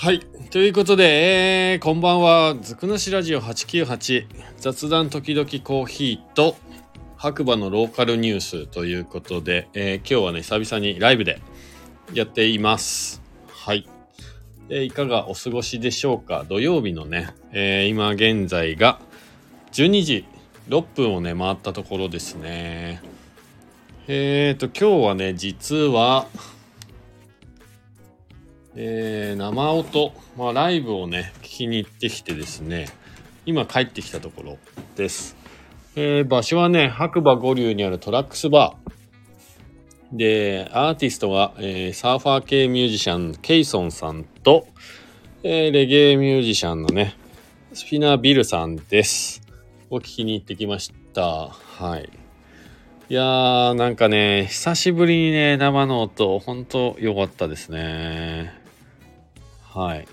はい。ということで、えーこんばんは。ずくなしラジオ898雑談時々コーヒーと白馬のローカルニュースということで、えー今日はね、久々にライブでやっています。はい。えーいかがお過ごしでしょうか？土曜日のね、えー今現在が12時6分をね、回ったところですね。えーと、今日はね、実は、えー生音、まあ、ライブをね、聞きに行ってきてですね、今帰ってきたところです。えー場所はね、白馬五流にあるトラックスバー。で、アーティストが、えーサーファー系ミュージシャン、ケイソンさんと、えレゲエミュージシャンのね、スピナービルさんです。を聞きに行ってきました。はい。いやー、なんかね、久しぶりにね、生の音、ほんと良かったですね。はい。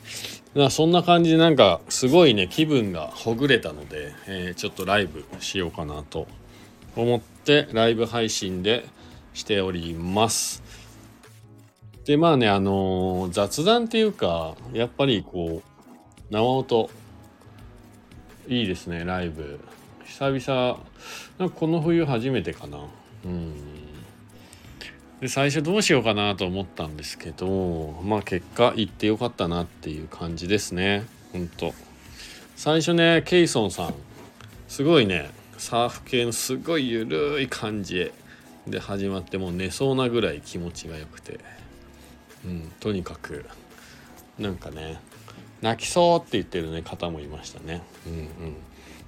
なそんな感じでなんかすごいね気分がほぐれたので、えーちょっとライブしようかなと思ってライブ配信でしております。でまあねあのー雑談っていうかやっぱりこう生音。いいですねライブ。久々。この冬初めてかな。うん。で最初どうしようかなと思ったんですけどまあ結果行ってよかったなっていう感じですね。ほんと。最初ねケイソンさんすごいねサーフ系のすごいゆるい感じで始まってもう寝そうなぐらい気持ちが良くて。うんとにかくなんかね泣きそうって言ってるね方もいましたね。うんうん。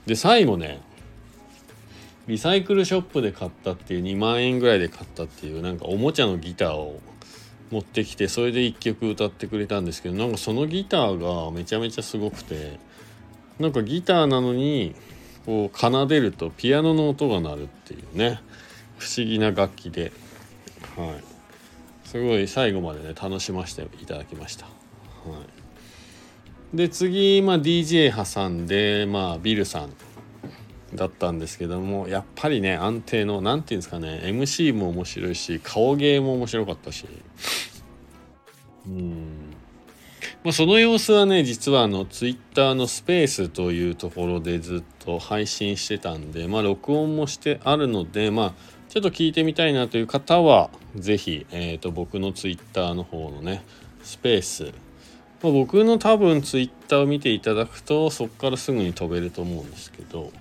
で最後ねリサイクルショップで買ったっていう2万円ぐらいで買ったっていうなんかおもちゃのギターを持ってきてそれで1曲歌ってくれたんですけどなんかそのギターがめちゃめちゃすごくてなんかギターなのにこう奏でるとピアノの音が鳴るっていうね不思議な楽器ではい。すごい最後までね楽しませていただきました。はい、で次、まあ、DJ 挟んで、まあ、ビルさん。だったんですけどもやっぱりね安定の何て言うんですかね MC も面白いし顔芸も面白かったし。うん、まあ、その様子はね実はあの Twitter のスペースというところでずっと配信してたんでまあ録音もしてあるのでまあちょっと聞いてみたいなという方は是非、えー、と僕の Twitter の方のねスペース。ま僕の多分 Twitter を見ていただくとそこからすぐに飛べると思うんですけど。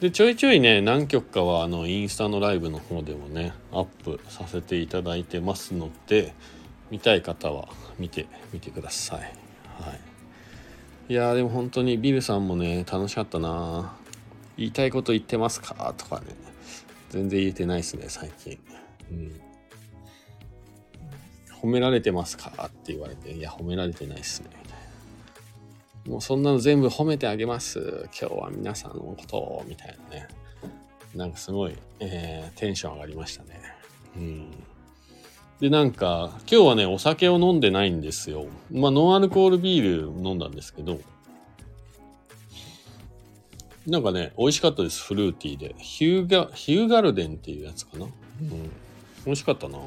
でちょいちょいね何曲かはあのインスタのライブの方でもねアップさせていただいてますので見たい方は見てみてください。はい、いやでも本当にビルさんもね楽しかったな言いたいこと言ってますか？とかね全然言えてないですね最近。うん褒められてますか？って言われて、いや、褒められてないっすね。もうそんなの全部褒めてあげます。今日は皆さんのことを、みたいなね。なんかすごい、えーテンション上がりましたね。うん。で、なんか、今日はね、お酒を飲んでないんですよ。まあ、ノンアルコールビール飲んだんですけど、なんかね、美味しかったです、フルーティーで。ヒューガ、ヒューガルデンっていうやつかな。うん。美味しかったな。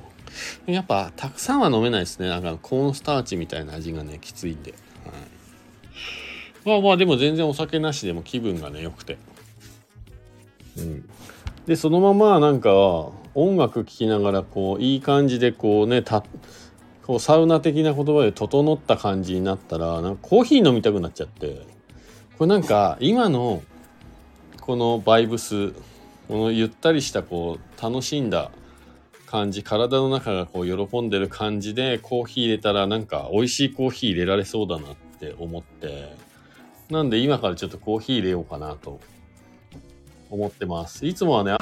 やっぱ、たくさんは飲めないですね。なんか、コーンスターチみたいな味がね、きついんで。はい。まあまあ、でも全然お酒なしでも気分がね、良くて。うん。で、そのまま、なんか、音楽聴きながら、こう、いい感じで、こうね、た、こう、サウナ的な言葉で整った感じになったら、なんかコーヒー飲みたくなっちゃって。これなんか、今の、このバイブスこのゆったりしたこう楽しんだ感じ体の中がこう喜んでる感じでコーヒー入れたらなんか美味しいコーヒー入れられそうだなって思ってなんで今からちょっとコーヒー入れようかなと思ってます。いつもはねなん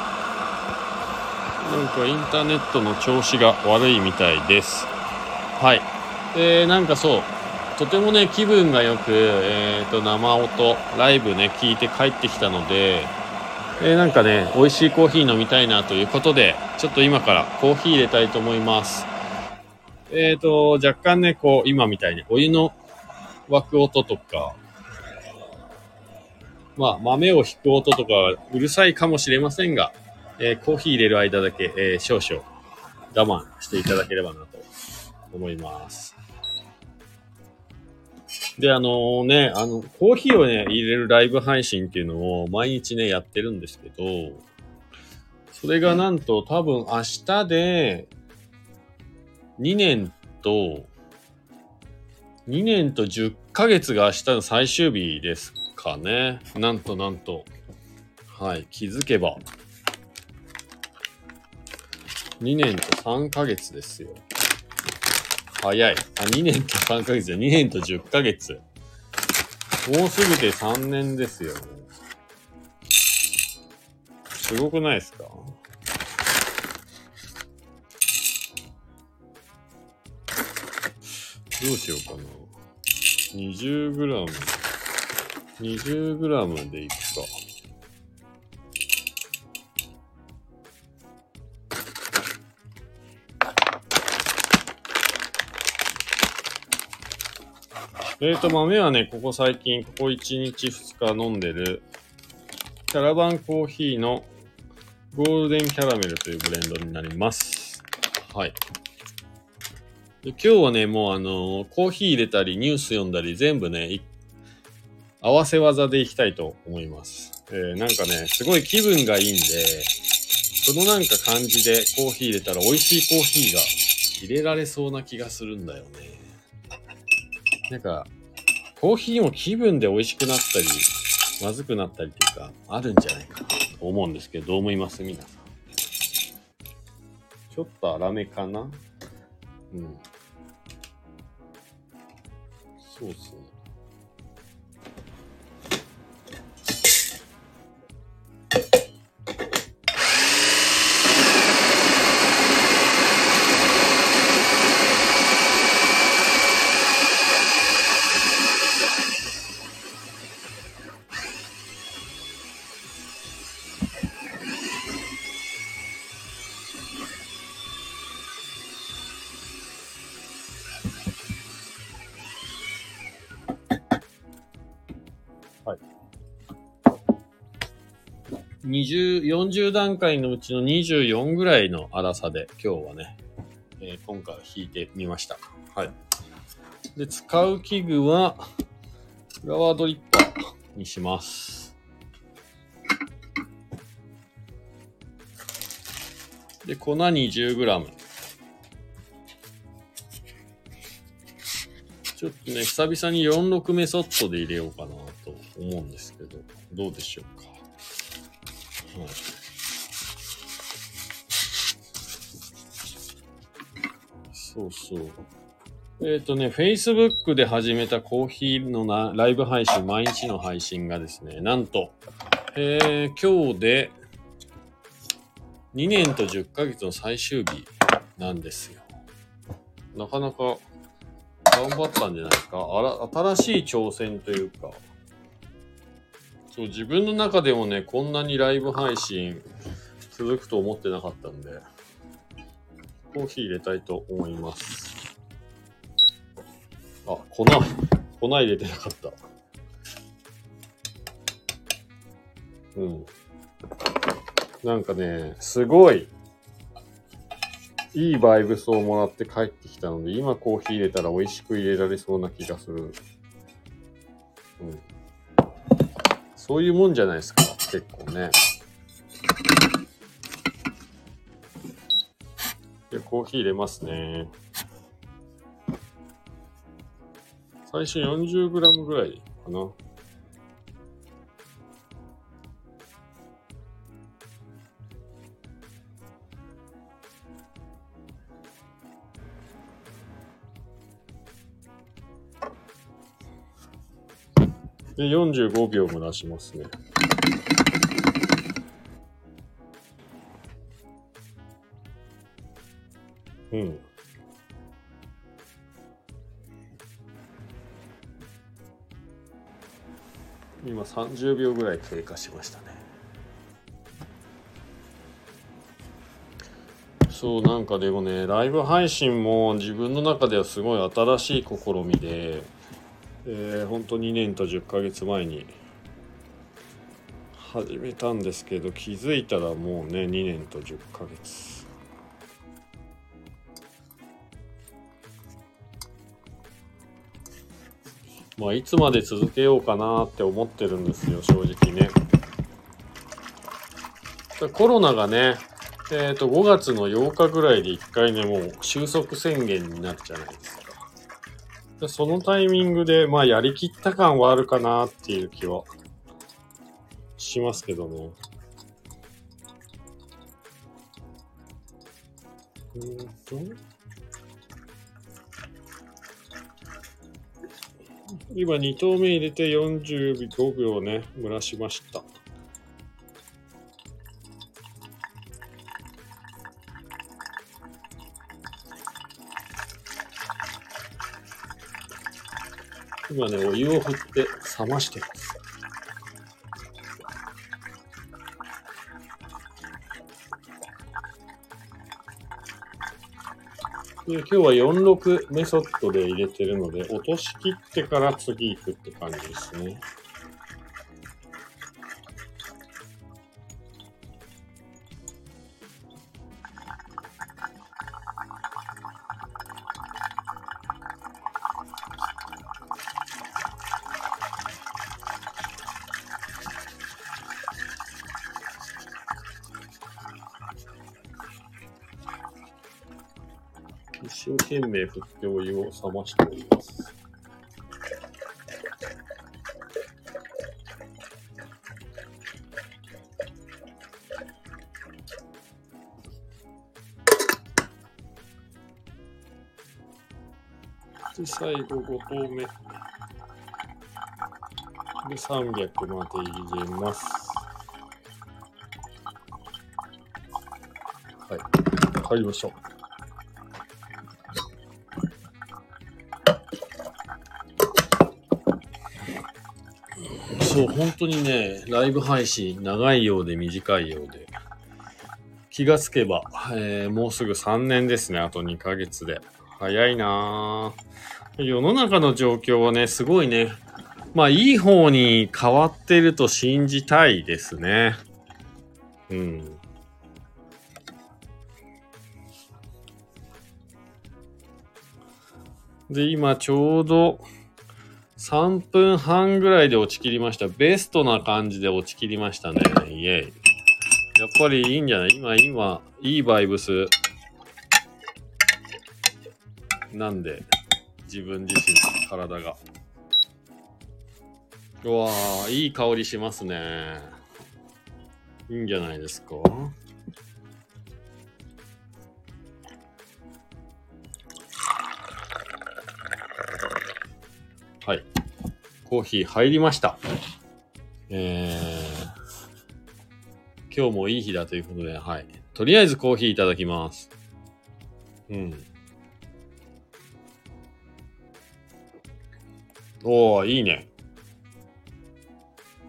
かインターネットの調子が悪いみたいです。はい。えー、なんかそう。とてもね気分がよく、えー、と生音ライブね聞いて帰ってきたので、えーなんかね美味しいコーヒー飲みたいなということでちょっと今からコーヒー入れたいと思います。えっ、と若干ねこう今みたいにお湯の沸く音とかまあ豆を引く音とかはうるさいかもしれませんが、えーコーヒー入れる間だけ、えー少々我慢していただければなと思います。で、あのね、あの、コーヒーをね、入れるライブ配信っていうのを毎日ね、やってるんですけど、それがなんと多分明日で2年と、2年と10ヶ月が明日の最終日ですかね。なんとなんと。はい、気づけば。2年と3ヶ月ですよ。早い。あ、2年と3ヶ月で2年と10ヶ月。もうすぐで3年ですよ。すごくないですか？どうしようかな。20g。20g でいくか。えーと、豆はね、ここ最近、ここ1日2日飲んでる、キャラバンコーヒーのゴールデンキャラメルというブレンドになります。はい。で今日はね、もうあのー、コーヒー入れたり、ニュース読んだり、全部ね、合わせ技でいきたいと思います。えー、なんかね、すごい気分がいいんで、そのなんか感じでコーヒー入れたら美味しいコーヒーが入れられそうな気がするんだよね。なんか、コーヒーも気分で美味しくなったり、まずくなったりっていうか、あるんじゃないかなと思うんですけど、どう思います皆さん。ちょっと粗めかなうん。そうっすね。20、40段階のうちの24ぐらいの粗さで今日はね、えー、今回は弾いてみました。はい。で、使う器具は、フラワードリッパーにします。で、粉 20g。ちょっとね、久々に46メソッドで入れようかなと思うんですけど、どうでしょう？か。そうそう。えっ、ー、とね、Facebook で始めたコーヒーのなライブ配信、毎日の配信がですね、なんと、えー、今日で2年と10ヶ月の最終日なんですよ。なかなか頑張ったんじゃないですか。あら新しい挑戦というか、そう自分の中でもね、こんなにライブ配信続くと思ってなかったんで、コーヒー入れたいと思います。あ、粉、粉入れてなかった。うん。なんかね、すごい、いいバイブスをもらって帰ってきたので、今コーヒー入れたら美味しく入れられそうな気がする。うん。そういうもんじゃないですか、結構ね。で、コーヒー入れますね。最初 40g ぐらいかな。で、45秒も出しますね。うん。今30秒ぐらい経過しましたね。そうなんかでもねライブ配信も自分の中ではすごい新しい試みでえー、本当2年と10ヶ月前に始めたんですけど気づいたらもうね2年と10ヶ月まあ、いつまで続けようかなって思ってるんですよ、正直ね。コロナがね、えっ、ー、と、5月の8日ぐらいで一回ね、もう収束宣言になるじゃないですか。そのタイミングで、まあ、やりきった感はあるかなっていう気はしますけどね。うんと。今2投目入れて45秒ね、蒸らしました。今ね、お湯を振って冷ましてます。で今日は46メソッドで入れてるので、落としきってから次行くって感じですね。一生懸命振ってお湯を冷ましております。で、最後5投目。で、300まで入れます。はい。入りましょう。そう、本当にね、ライブ配信長いようで短いようで、気がつけば、えー、もうすぐ3年ですね、あと2ヶ月で。早いなぁ。世の中の状況はね、すごいね、まあいい方に変わってると信じたいですね。うん。で、今ちょうど、3分半ぐらいで落ちきりました。ベストな感じで落ちきりましたね。イェイ。やっぱりいいんじゃない？今、今、いいバイブス。なんで、自分自身、体が。うわー、いい香りしますね。いいんじゃないですか？コーヒー入りました。えー、今日もいい日だということで、はい。とりあえずコーヒーいただきます。うん。おー、いいね。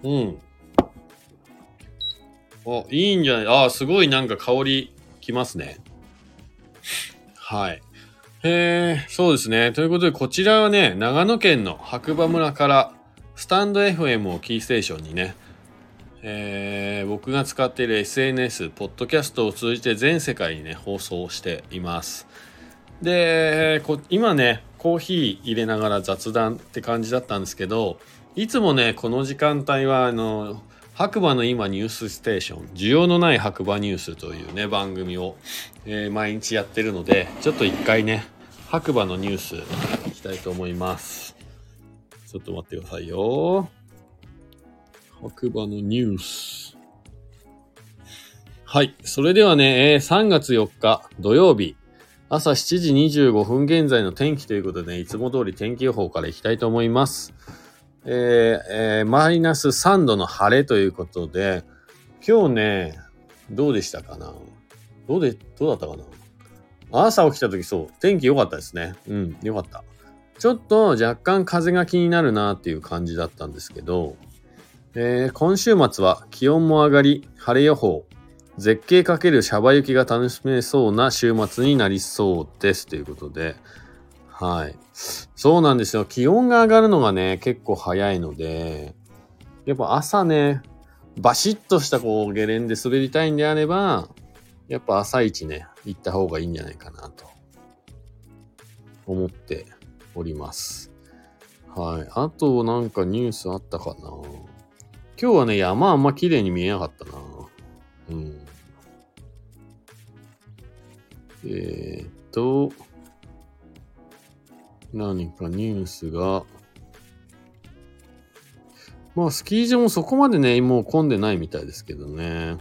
うん。お、いいんじゃない？あー、すごいなんか香りきますね。はい。え、そうですね。ということで、こちらはね、長野県の白馬村から、スタンド FM をキーステーションにね、えー、僕が使っている SNS、ポッドキャストを通じて全世界にね、放送しています。で、今ね、コーヒー入れながら雑談って感じだったんですけど、いつもね、この時間帯は、あの、白馬の今ニュースステーション、需要のない白馬ニュースというね、番組を、えー、毎日やってるので、ちょっと一回ね、白馬のニュースいきたいと思います。ちょっと待ってくださいよ。白馬のニュース。はい。それではねえ、3月4日土曜日、朝7時25分現在の天気ということでね、いつも通り天気予報からいきたいと思います。えーえー、マイナス3度の晴れということで、今日ね、どうでしたかな？どうで、どうだったかな？朝起きた時そう、天気良かったですね。うん、良かった。ちょっと若干風が気になるなっていう感じだったんですけど、えー、今週末は気温も上がり、晴れ予報、絶景かけるシャバ雪が楽しめそうな週末になりそうですということで、はい。そうなんですよ。気温が上がるのがね、結構早いので、やっぱ朝ね、バシッとしたこうゲレンで滑りたいんであれば、やっぱ朝一ね、行った方がいいんじゃないかなと思っております。はい。あと、なんかニュースあったかな。今日はね、山あんま綺麗に見えなかったな。うん。えー、っと、何かニュースが、まあ、スキー場もそこまでね、もう混んでないみたいですけどね。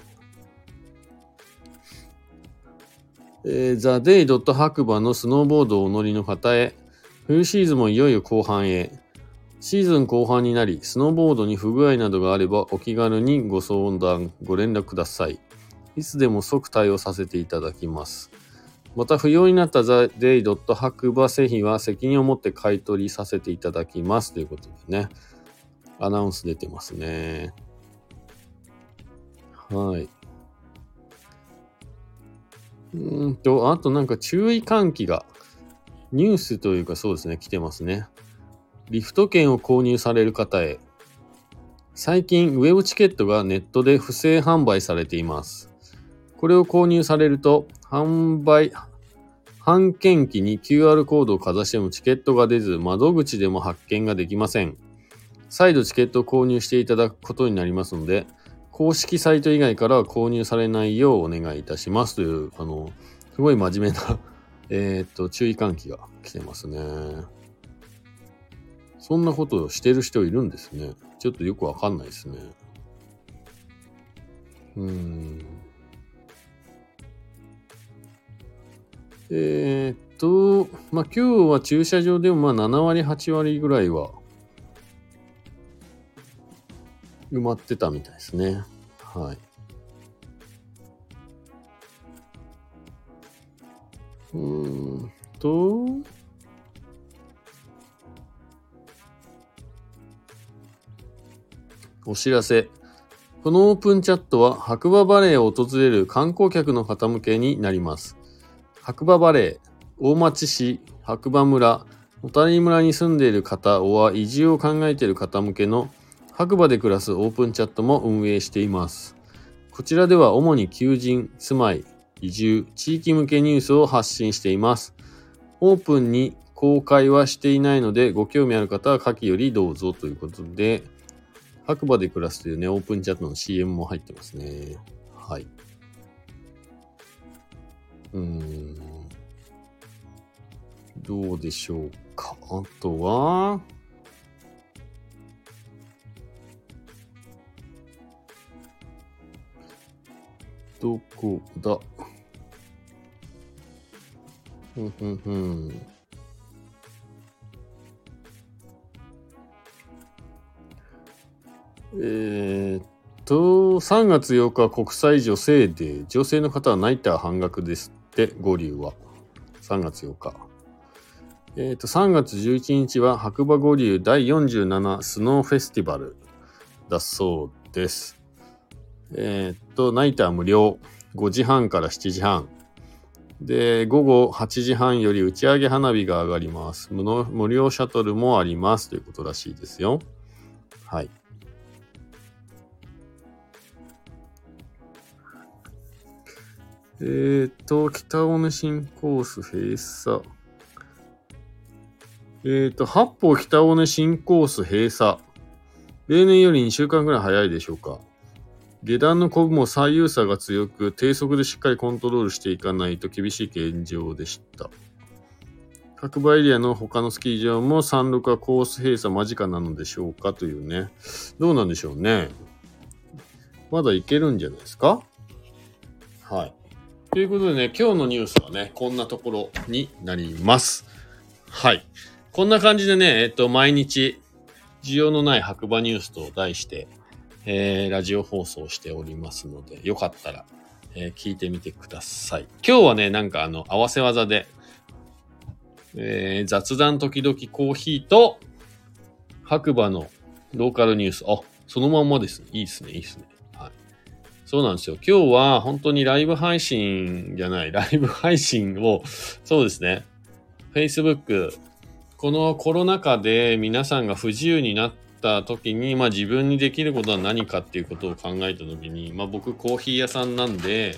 えー、ザ・デイ・ドット白馬のスノーボードをお乗りの方へ、冬シーズンもいよいよ後半へ。シーズン後半になり、スノーボードに不具合などがあればお気軽にご相談、ご連絡ください。いつでも即対応させていただきます。また不要になったザ・デイ・ドット白馬製品は責任を持って買い取りさせていただきます。ということでね、アナウンス出てますね。はい。うんと、あとなんか注意喚起が、ニュースというかそうですね、来てますね。リフト券を購入される方へ。最近、ウェブチケットがネットで不正販売されています。これを購入されると、販売、半券機に QR コードをかざしてもチケットが出ず、窓口でも発券ができません。再度チケットを購入していただくことになりますので、公式サイト以外からは購入されないようお願いいたしますという、あの、すごい真面目な、えっと、注意喚起が来てますね。そんなことをしてる人いるんですね。ちょっとよくわかんないですね。うん。えーっと、まあ、今日は駐車場でもまあ7割、8割ぐらいは埋まってたみたいですね。はい。うーんと、お知らせ。このオープンチャットは白馬バレーを訪れる観光客の方向けになります。白馬バレー、大町市、白馬村、小谷村に住んでいる方は移住を考えている方向けの白馬で暮らすオープンチャットも運営しています。こちらでは主に求人、住まい、移住、地域向けニュースを発信しています。オープンに公開はしていないので、ご興味ある方は下記よりどうぞということで、白馬で暮らすというね、オープンチャットの CM も入ってますね。はい。うん。どうでしょうか。あとは、どこだ？ふんふんふん。えーっと、3月8日国際女性デー。女性の方はナイター半額ですって、五流は。3月8日。えーと、3月11日は白馬五流第47スノーフェスティバルだそうです。えーっと、ナイター無料。5時半から7時半。で、午後8時半より打ち上げ花火が上がります。無無料シャトルもありますということらしいですよ。はい。えー、っと、北尾根新コース閉鎖。えー、っと、八方北尾根新コース閉鎖。例年より2週間ぐらい早いでしょうか。下段のコブも左右差が強く、低速でしっかりコントロールしていかないと厳しい現状でした。白馬エリアの他のスキー場も山麓はコース閉鎖間近なのでしょうかというね。どうなんでしょうね。まだいけるんじゃないですか？はい。ということでね、今日のニュースはね、こんなところになります。はい。こんな感じでね、えっと、毎日、需要のない白馬ニュースと題して、えー、ラジオ放送しておりますので、よかったら、えー聞いてみてください。今日はね、なんかあの、合わせ技で、えー雑談時々コーヒーと、白馬のローカルニュース。あ、そのまんまですね。いいですね、いいですね。そうなんですよ。今日は本当にライブ配信じゃない、ライブ配信を、そうですね。Facebook、このコロナ禍で皆さんが不自由になった時に、まあ自分にできることは何かっていうことを考えた時に、まあ僕コーヒー屋さんなんで、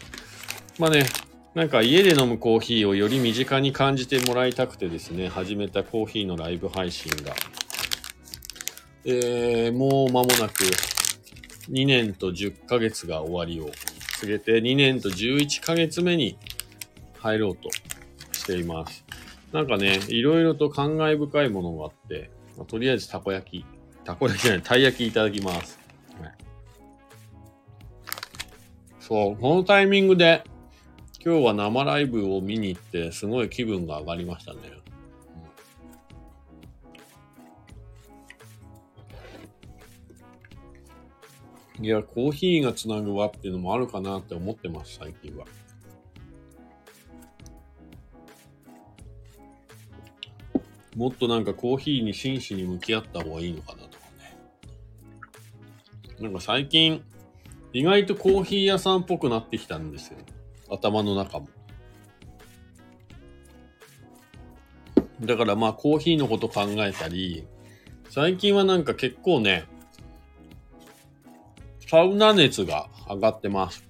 まあね、なんか家で飲むコーヒーをより身近に感じてもらいたくてですね、始めたコーヒーのライブ配信がえー、もう間もなく2年と10ヶ月が終わりを告げて2年と11ヶ月目に入ろうとしています。なんかね、いろいろと感慨深いものがあって、まあ、とりあえずたこ焼き、たこ焼きじゃない、たい焼きいただきます。そう、このタイミングで今日は生ライブを見に行ってすごい気分が上がりましたね。いや、コーヒーがつなぐ輪っていうのもあるかなって思ってます、最近は。もっとなんかコーヒーに真摯に向き合った方がいいのかなとかね。なんか最近、意外とコーヒー屋さんっぽくなってきたんですよ。頭の中も。だからまあコーヒーのこと考えたり、最近はなんか結構ね、サウナ熱が上がってます。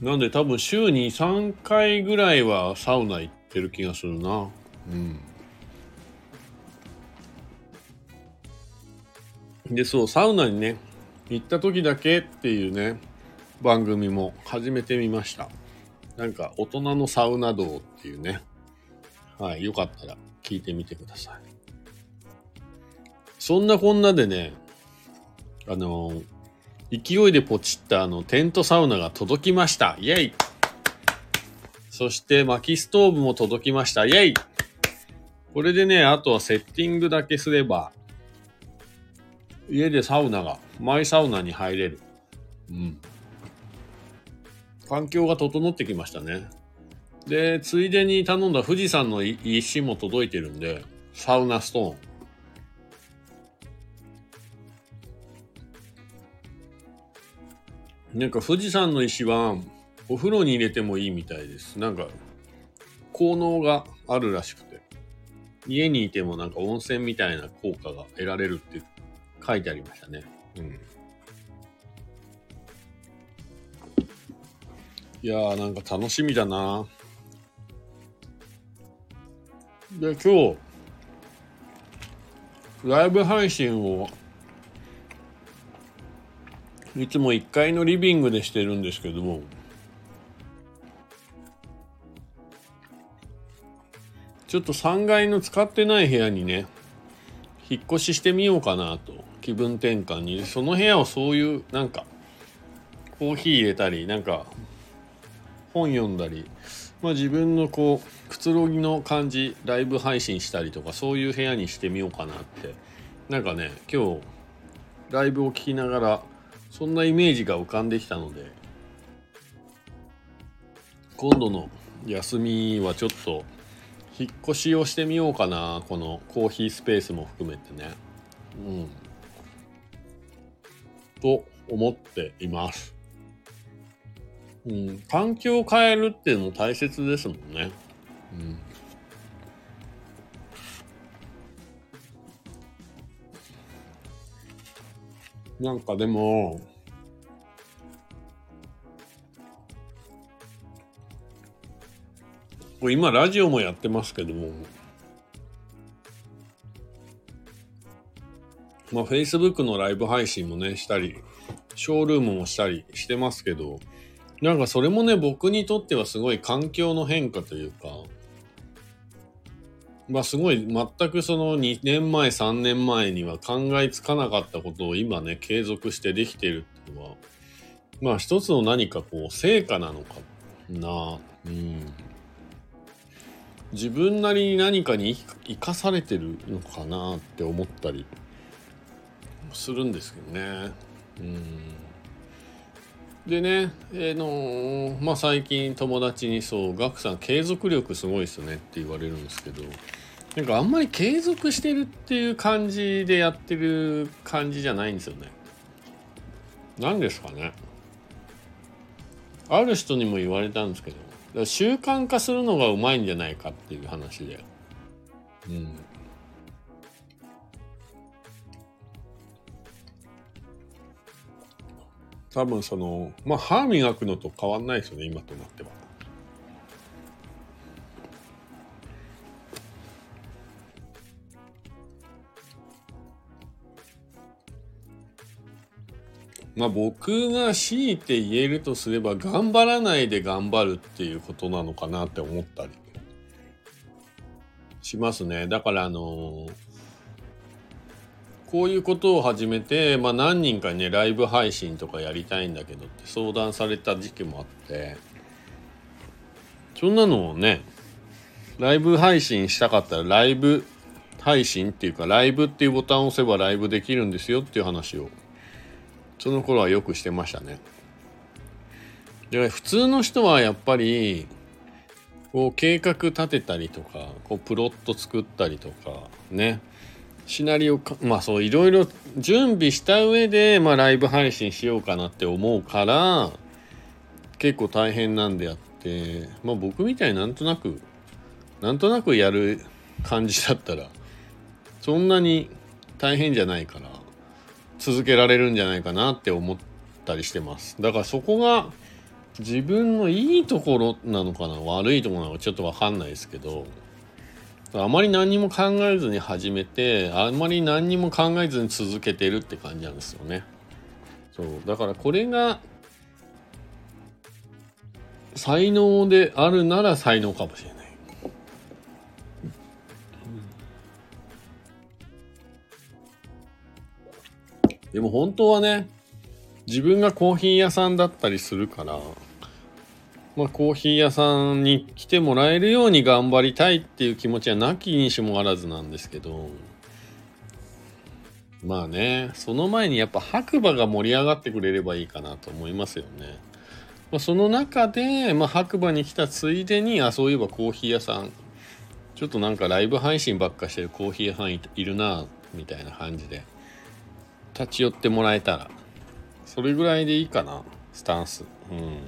なんで多分週に3回ぐらいはサウナ行ってる気がするな。うん。で、そう、サウナにね、行った時だけっていうね、番組も始めてみました。なんか、大人のサウナ道っていうね。はい、よかったら聞いてみてください。そんなこんなでね、あの勢いでポチったあのテントサウナが届きました。イェイそして薪ストーブも届きました。イェイこれでね、あとはセッティングだけすれば、家でサウナが、マイサウナに入れる。うん。環境が整ってきましたね。で、ついでに頼んだ富士山の石も届いてるんで、サウナストーン。なんか富士山の石はお風呂に入れてもいいみたいです。なんか効能があるらしくて。家にいてもなんか温泉みたいな効果が得られるって書いてありましたね。うん。いやーなんか楽しみだなで、今日、ライブ配信をいつも1階のリビングでしてるんですけども、ちょっと3階の使ってない部屋にね、引っ越ししてみようかなと、気分転換に。その部屋をそういう、なんか、コーヒー入れたり、なんか、本読んだり、まあ自分のこう、くつろぎの感じ、ライブ配信したりとか、そういう部屋にしてみようかなって。なんかね、今日、ライブを聴きながら、そんなイメージが浮かんできたので今度の休みはちょっと引っ越しをしてみようかなこのコーヒースペースも含めてね。うん。と思っています。うん。環境を変えるっていうの大切ですもんね。うん。なんかでも、今ラジオもやってますけども、まあ Facebook のライブ配信もね、したり、ショールームもしたりしてますけど、なんかそれもね、僕にとってはすごい環境の変化というか、まあすごい全くその2年前3年前には考えつかなかったことを今ね継続してできてるっていうのはまあ一つの何かこう成果なのかな。うん。自分なりに何かに生かされてるのかなって思ったりするんですけどね。うん。でね、えー、のまあ、最近友達にそう、ガクさん継続力すごいですねって言われるんですけど、なんかあんまり継続してるっていう感じでやってる感じじゃないんですよね。何ですかね。ある人にも言われたんですけど、習慣化するのがうまいんじゃないかっていう話で。うん。多分その、まあ歯磨くのと変わんないですよね、今となっては。まあ僕が強いて言えるとすれば頑張らないで頑張るっていうことなのかなって思ったりしますね。だからあのー、こういうことを始めて、まあ何人かにね、ライブ配信とかやりたいんだけどって相談された時期もあって、そんなのをね、ライブ配信したかったらライブ配信っていうかライブっていうボタンを押せばライブできるんですよっていう話をその頃はよくしてましたね。で普通の人はやっぱりこう計画立てたりとかこうプロット作ったりとかねシナリオかまあそういろいろ準備した上で、まあ、ライブ配信しようかなって思うから結構大変なんであって、まあ、僕みたいになんとなくなんとなくやる感じだったらそんなに大変じゃないから続けられるんじゃないかなって思ったりしてます。だからそこが自分のいいところなのかな悪いところなのかちょっと分かんないですけどあまり何にも考えずに始めてあんまり何にも考えずに続けてるって感じなんですよね。そう。だからこれが才能であるなら才能かもしれない。でも本当はね、自分がコーヒー屋さんだったりするから、まあコーヒー屋さんに来てもらえるように頑張りたいっていう気持ちはなきにしもあらずなんですけど、まあね、その前にやっぱ白馬が盛り上がってくれればいいかなと思いますよね。まあ、その中で、まあ、白馬に来たついでに、あ、そういえばコーヒー屋さん、ちょっとなんかライブ配信ばっかしてるコーヒー屋さんいるな、みたいな感じで。立ち寄ってもらえたらそれぐらいでいいかなスタンス。うん。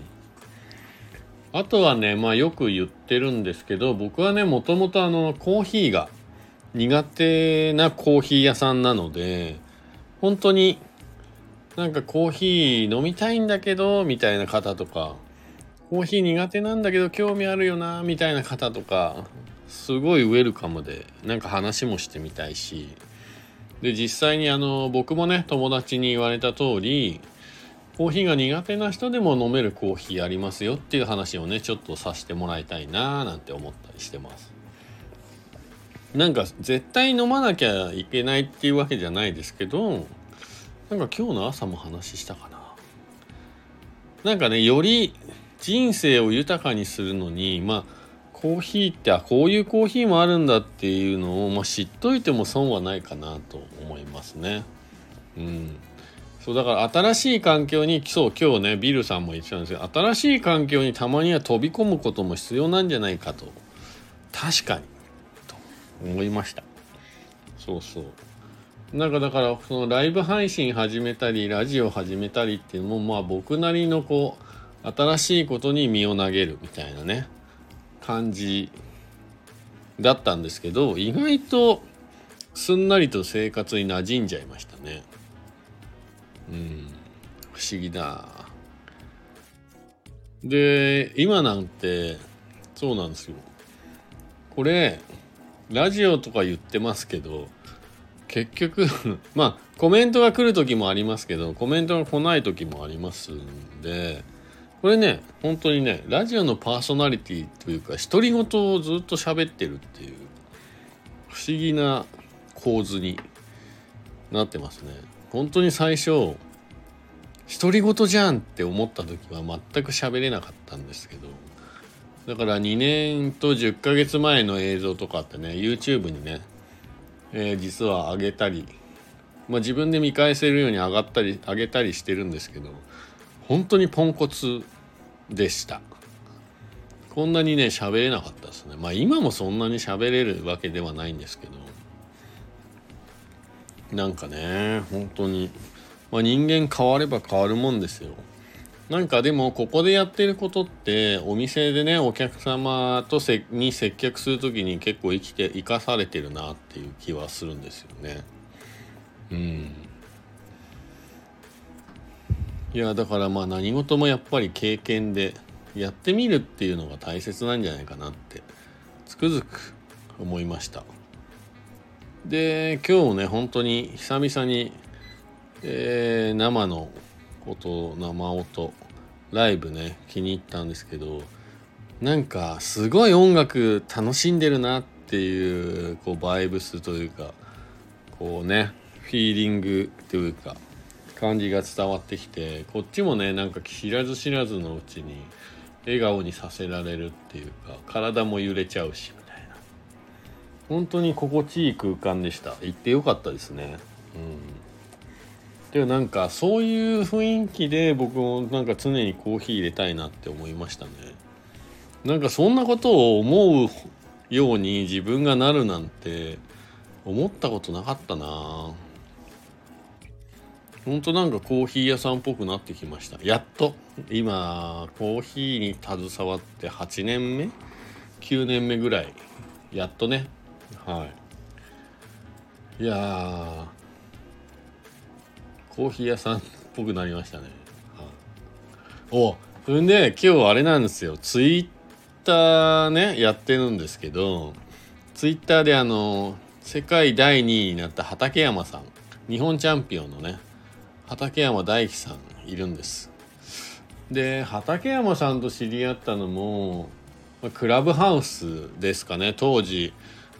あとはねまあよく言ってるんですけど僕はねもともとあのコーヒーが苦手なコーヒー屋さんなので本当になんかコーヒー飲みたいんだけどみたいな方とかコーヒー苦手なんだけど興味あるよなみたいな方とかすごいウェルカムでなんか話もしてみたいしで実際にあの僕もね友達に言われた通りコーヒーが苦手な人でも飲めるコーヒーありますよっていう話をねちょっとさせてもらいたいなーなんて思ったりしてます。なんか絶対飲まなきゃいけないっていうわけじゃないですけどなんか今日の朝も話したかな。なんかねより人生を豊かにするのにまあコーヒーってあこういうコーヒーもあるんだっていうのを、まあ、知っといても損はないかなと思いますね。うん、そうだから新しい環境にそう今日ねビルさんも言ってたんですけど新しい環境にたまには飛び込むことも必要なんじゃないかと確かにと思いました。そうそう。なんかだからそのライブ配信始めたりラジオ始めたりっていうのもまあ僕なりのこう新しいことに身を投げるみたいなね。感じだったんですけど意外とすんなりと生活に馴染んじゃいましたね。うん。不思議だ。で今なんてそうなんですよ。これラジオとか言ってますけど結局 まあコメントが来る時もありますけどコメントが来ない時もありますんでこれね本当にねラジオのパーソナリティというか独り言をずっと喋ってるっていう不思議な構図になってますね。本当に最初独り言じゃんって思った時は全く喋れなかったんですけどだから2年と10ヶ月前の映像とかってね YouTube にね、えー、実は上げたり、まあ、自分で見返せるように上がったり上げたりしてるんですけど本当にポンコツでした。こんなにね喋れなかったですね。まあ今もそんなに喋れるわけではないんですけど。なんかね本当に。まあ、人間変われば変わるもんですよ。なんかでもここでやってることってお店でねお客様とせに接客する時に結構生きて生かされてるなっていう気はするんですよね。うん。いやだからまあ何事もやっぱり経験でやってみるっていうのが大切なんじゃないかなってつくづく思いました。で今日もね本当に久々に、えー、生の音生音ライブね気に入ったんですけどなんかすごい音楽楽しんでるなっていうこうバイブスというかこうねフィーリングというか感じが伝わってきてこっちもねなんか知らず知らずのうちに笑顔にさせられるっていうか体も揺れちゃうしみたいな。本当に心地いい空間でした。行ってよかったですね。うん。でもなんかそういう雰囲気で僕もなんか常にコーヒー入れたいなって思いましたね。なんかそんなことを思うように自分がなるなんて思ったことなかったな。ほんとなんかコーヒー屋さんっぽくなってきました。やっと。今コーヒーに携わって8年目？9年目ぐらい。やっとね。はい。いやコーヒー屋さんっぽくなりましたね、はい、おそれで今日あれなんですよ。ツイッターねやってるんですけどツイッターであの世界第2位になった畠山さん。日本チャンピオンのね。畠山大樹さんいるんです。で畠山さんと知り合ったのもクラブハウスですかね。当時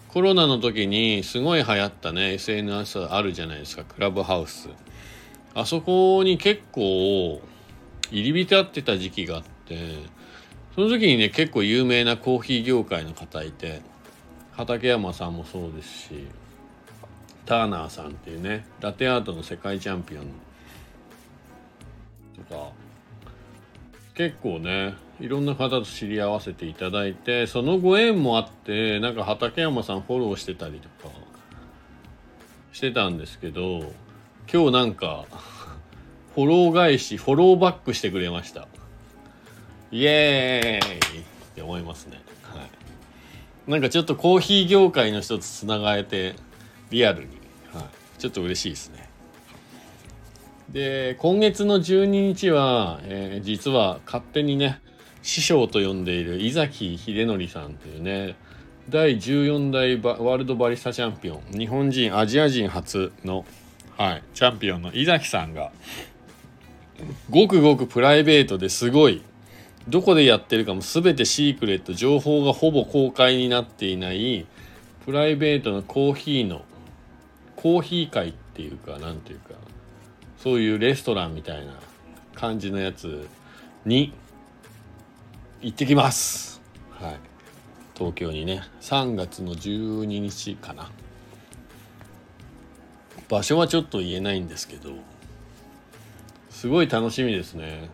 コロナの時にすごい流行ったね SNS あるじゃないですかクラブハウス。あそこに結構入り浸ってた時期があってその時にね結構有名なコーヒー業界の方いて畠山さんもそうですしターナーさんっていうねラテアートの世界チャンピオンとか。結構ねいろんな方と知り合わせていただいてそのご縁もあってなんか畠山さんフォローしてたりとか。してたんですけど今日なんかフォロー返しフォローバックしてくれました。イエーイ!って思いますね。はい。なんかちょっとコーヒー業界の人とつながれてリアルに、はい、ちょっと嬉しいですね。で今月の12日は、えー、実は勝手にね師匠と呼んでいる井崎秀則さんというね第14代ワールドバリスタチャンピオン日本人アジア人初の、はい、チャンピオンの井崎さんがごくごくプライベートですごいどこでやってるかも全てシークレット情報がほぼ公開になっていないプライベートのコーヒーのコーヒー会っていうかなんていうかそういうレストランみたいな感じのやつに行ってきます。はい。東京にね。3月の12日かな。場所はちょっと言えないんですけど。すごい楽しみですね。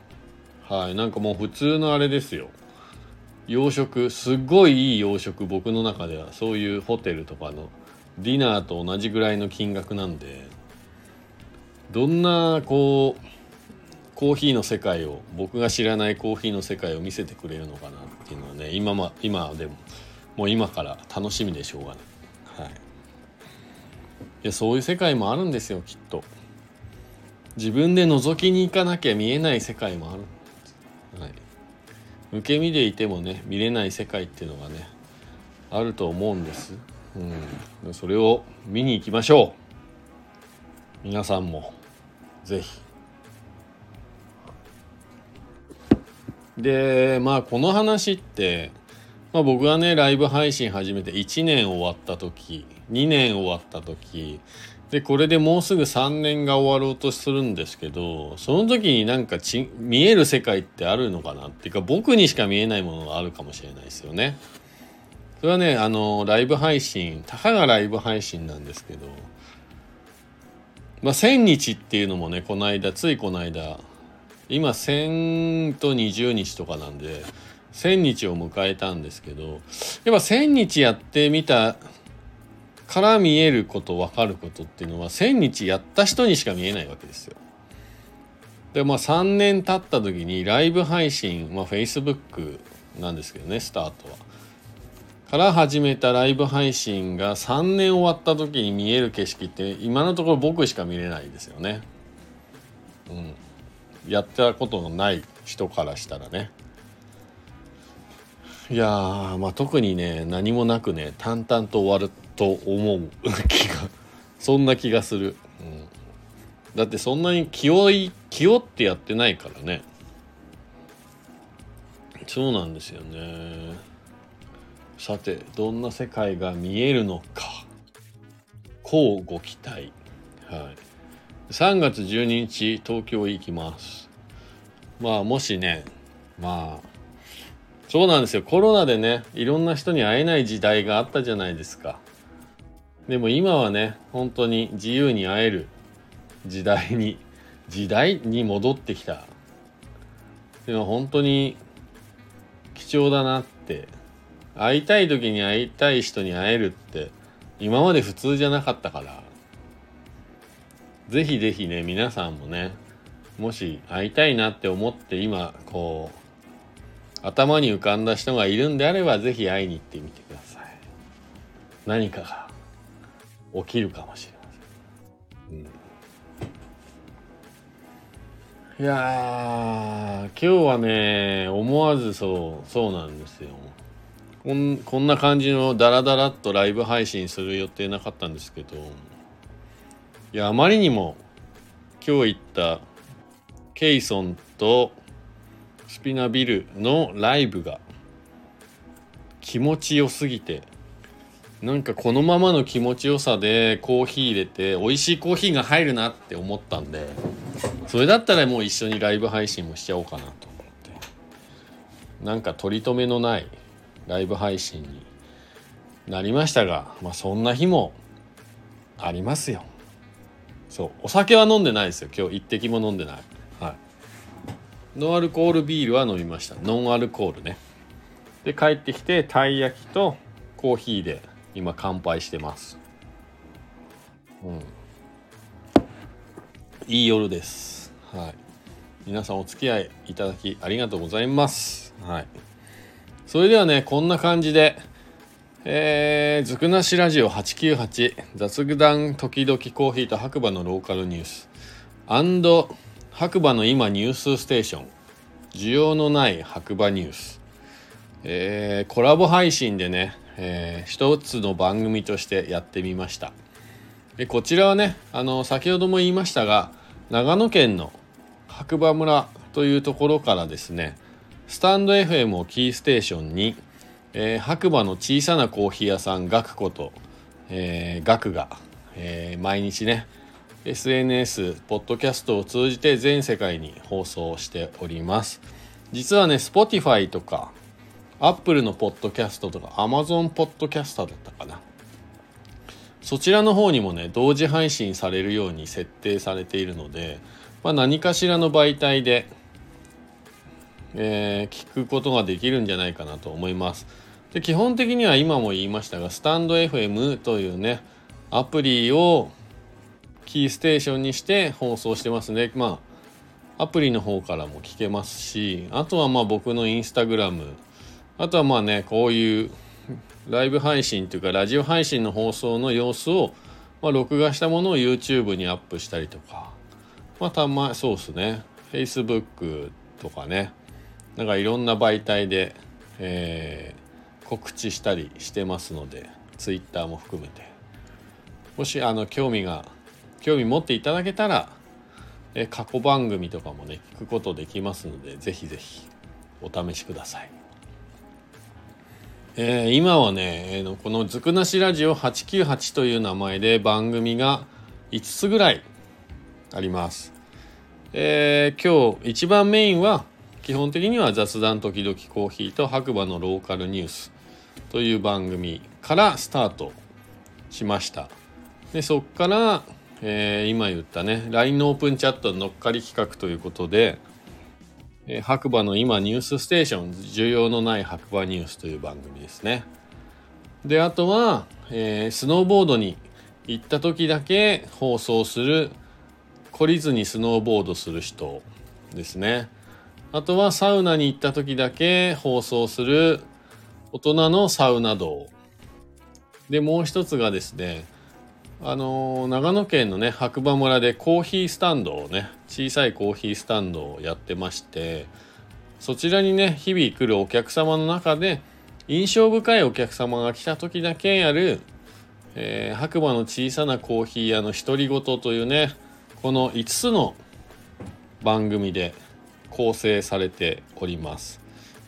はい。なんかもう普通のあれですよ。洋食。すっごいいい洋食僕の中では。そういうホテルとかのディナーと同じぐらいの金額なんで。どんなこうコーヒーの世界を僕が知らないコーヒーの世界を見せてくれるのかなっていうのはね今,、ま、今でももう今から楽しみでしょうがない、はい、いやそういう世界もあるんですよきっと。自分で覗きに行かなきゃ見えない世界もある、はい、受け身でいてもね見れない世界っていうのがねあると思うんです、うん、それを見に行きましょう。皆さんも。是非でまあこの話って、まあ、僕がねライブ配信始めて1年終わった時2年終わった時でこれでもうすぐ3年が終わろうとするんですけどその時になんかち見える世界ってあるのかなっていうか僕にしか見えないものがあるかもしれないですよね。それはねあのライブ配信たかがライブ配信なんですけどまあ1000日っていうのもねこの間ついこの間今1000と20日とかなんで1000日を迎えたんですけどやっぱ1000日やってみたから見えること分かることっていうのは1000日やった人にしか見えないわけですよ。でまあ3年経った時にライブ配信、まあ、Facebook なんですけどねスタートは。から始めたライブ配信が3年終わった時に見える景色って今のところ僕しか見れないですよね。うん。やったことのない人からしたらね。いやまあ特にね何もなくね淡々と終わると思う気が そんな気がする、うん、だってそんなに気負い気負ってやってないからねそうなんですよねさてどんな世界が見えるのか。こうご期待。はい。3月12日東京行きます。まあもしねまあそうなんですよ。コロナでねいろんな人に会えない時代があったじゃないですか。でも今はね本当に自由に会える時代に時代に戻ってきた。でも本当に貴重だなって会いたい時に会いたい人に会えるって今まで普通じゃなかったから。ぜひぜひね皆さんもねもし会いたいなって思って今こう頭に浮かんだ人がいるんであればぜひ会いに行ってみてください。何かが起きるかもしれません、うん。いや、今日はね、思わずそう、そうなんですよ。こんこんな感じのダラダラっとライブ配信する予定なかったんですけど、いや、あまりにも今日行ったケイソンとスピナビルのライブが気持ちよすぎて、なんかこのままの気持ちよさでコーヒー入れて美味しいコーヒーが入るなって思ったんでそれだったらもう一緒にライブ配信もしちゃおうかなと思って。なんか取り留めのないライブ配信になりましたがまあそんな日もありますよ。そうお酒は飲んでないですよ。今日一滴も飲んでない。はい。ノンアルコールビールは飲みました。ノンアルコールね。で帰ってきてたい焼きとコーヒーで今乾杯してます。うん。いい夜です。はい。皆さんお付き合いいただきありがとうございます。はい。それではねこんな感じでえー、ずくなしラジオ898雑談時々コーヒーと白馬のローカルニュース白馬の今ニュースステーション需要のない白馬ニュース。えー、コラボ配信でねえー、一つの番組としてやってみました。でこちらはねあの先ほども言いましたが長野県の白馬村というところからですねスタンド FM をキーステーションに、えー、白馬の小さなコーヒー屋さんガクこと、えー、ガクが、えー、毎日ね SNS ポッドキャストを通じて全世界に放送しております。実はね Spotify とかアップルのポッドキャストとか Amazon ポッドキャスターだったかな。そちらの方にもね同時配信されるように設定されているので、まあ、何かしらの媒体で、えー、聞くことができるんじゃないかなと思います。で基本的には今も言いましたがスタンド FM というねアプリをキーステーションにして放送してますね。まあアプリの方からも聞けますしあとはまあ僕のインスタグラム。あとはまあねこういうライブ配信というかラジオ配信の放送の様子を、まあ、録画したものを YouTube にアップしたりとか。まあたまそうですね。Facebook とかね。なんかいろんな媒体で、えー、告知したりしてますので Twitter も含めてもしあの興味が興味持っていただけたらえ過去番組とかもね聞くことできますのでぜひぜひお試しください。えー、今はね、えー、この「ずくなしラジオ898」という名前で番組が5つぐらいあります。えー、今日一番メインは基本的には雑談時々コーヒーと白馬のローカルニュースという番組からスタートしました。でそっから、えー、今言ったね LINE のオープンチャット乗っかり企画ということでえ白馬の今ニュースステーション需要のない白馬ニュースという番組ですね。で、あとは、えー、スノーボードに行った時だけ放送する懲りずにスノーボードする人ですね。あとはサウナに行った時だけ放送する大人のサウナ道。で、もう一つがですね、あの、長野県のね白馬村でコーヒースタンドをね小さいコーヒースタンドをやってましてそちらにね日々来るお客様の中で印象深いお客様が来た時だけやる、えー、白馬の小さなコーヒー屋の独り言というねこの5つの番組で構成されております。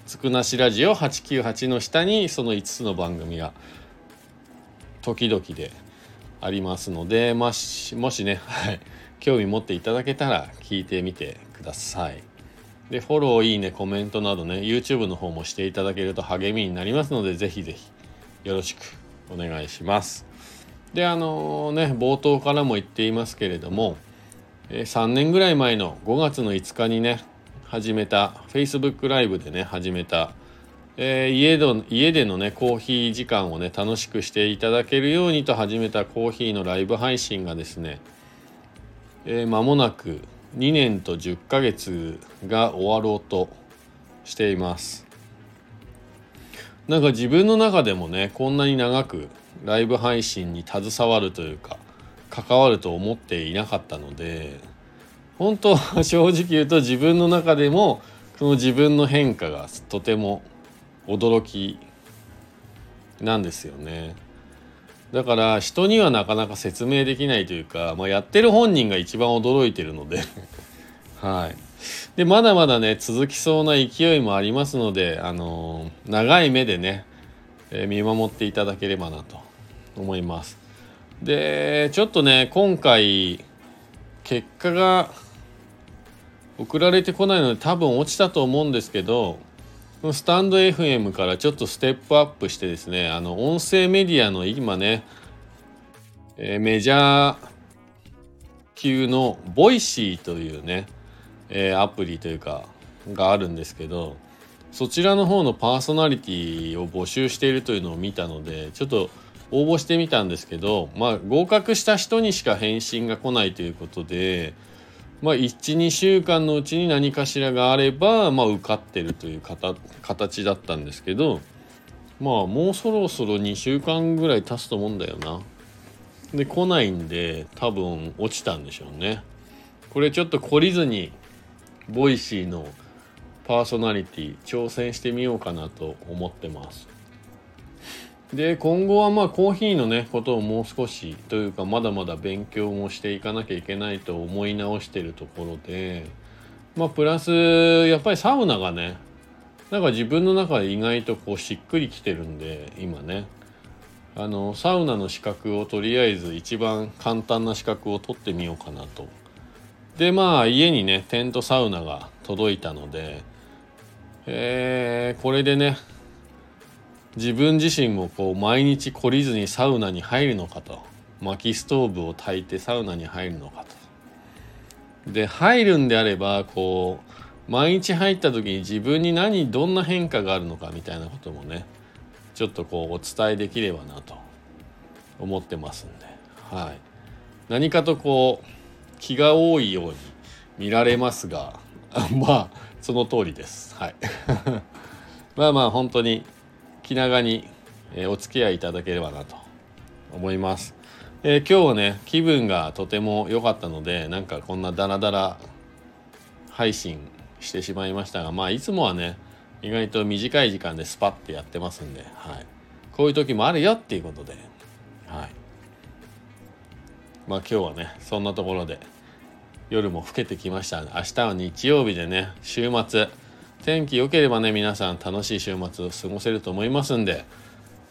つくなしラジオ898の下にその5つの番組が時々でありますので、もしもしね、はい、興味持っていただけたら聞いてみてください。で、フォロー、いいね、コメントなどね、YouTube の方もしていただけると励みになりますので、ぜひぜひよろしくお願いします。で、あの、ね、冒頭からも言っていますけれども、3年ぐらい前の5月の5日にね、始めた。Facebook ライブでね始めた、えー、家で家でのねコーヒー時間をね楽しくしていただけるようにと始めたコーヒーのライブ配信がですね、えー、間もなく2年と10ヶ月が終わろうとしています。なんか自分の中でもねこんなに長くライブ配信に携わるというか関わると思っていなかったので本当は正直言うと自分の中でもその自分の変化がとても驚きなんですよね。だから人にはなかなか説明できないというか、まあ、やってる本人が一番驚いてるので はい。でまだまだね続きそうな勢いもありますので、あのー、長い目でね、えー、見守っていただければなと思います。でちょっとね今回結果が送られてこないので多分落ちたと思うんですけどスタンド FM からちょっとステップアップしてですねあの音声メディアの今ね、えー、メジャー級の Voicy というね、えー、アプリというかがあるんですけどそちらの方のパーソナリティを募集しているというのを見たのでちょっと応募してみたんですけどまあ合格した人にしか返信が来ないということでまあ、12週間のうちに何かしらがあれば、まあ、受かってるという形だったんですけどまあもうそろそろ2週間ぐらい経つと思うんだよな。で来ないんで多分落ちたんでしょうね。これちょっと懲りずに Voicy のパーソナリティ挑戦してみようかなと思ってます。で今後はまあコーヒーのねことをもう少しというかまだまだ勉強もしていかなきゃいけないと思い直してるところでまあプラスやっぱりサウナがねなんか自分の中で意外とこうしっくりきてるんで今ねあのサウナの資格をとりあえず一番簡単な資格を取ってみようかなと。でまあ家にねテントサウナが届いたので、えー、これでね自分自身もこう毎日懲りずにサウナに入るのかと。薪ストーブを焚いてサウナに入るのかと。で入るんであればこう毎日入った時に自分に何どんな変化があるのかみたいなこともねちょっとこうお伝えできればなと思ってますんで、はい、何かとこう気が多いように見られますが まあその通りです。はい。まあまあ本当に気長に、えお付き合いいただければなと思います。えー、今日はね気分がとても良かったのでなんかこんなダラダラ配信してしまいましたがまあいつもはね意外と短い時間でスパッてやってますんで、はい、こういう時もあるよっていうことで、はい、まあ今日はねそんなところで夜も更けてきました。明日は日曜日でね週末天気良ければね皆さん楽しい週末を過ごせると思いますんで、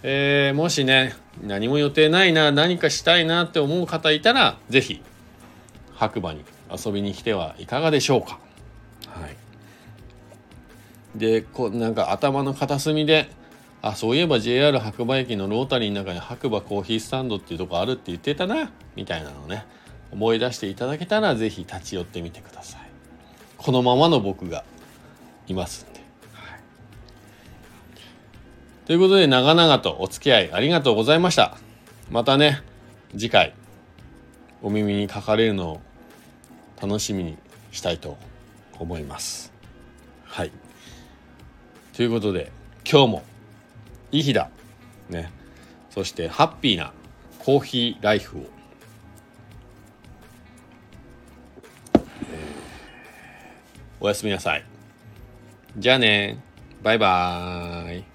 えー、もしね何も予定ないな何かしたいなって思う方いたら是非白馬に遊びに来てはいかがでしょうか。はい、でこうなんか頭の片隅であそういえば JR 白馬駅のロータリーの中に白馬コーヒースタンドっていうとこあるって言ってたなみたいなのね思い出していただけたら是非立ち寄ってみてください。このままの僕がいますんで。はい、ということで長々とお付き合いありがとうございました。またね次回お耳にかかれるのを楽しみにしたいと思います。はい。ということで今日もいい日だ。ね。そしてハッピーなコーヒーライフを。おやすみなさい。じゃあね。バイバーイ。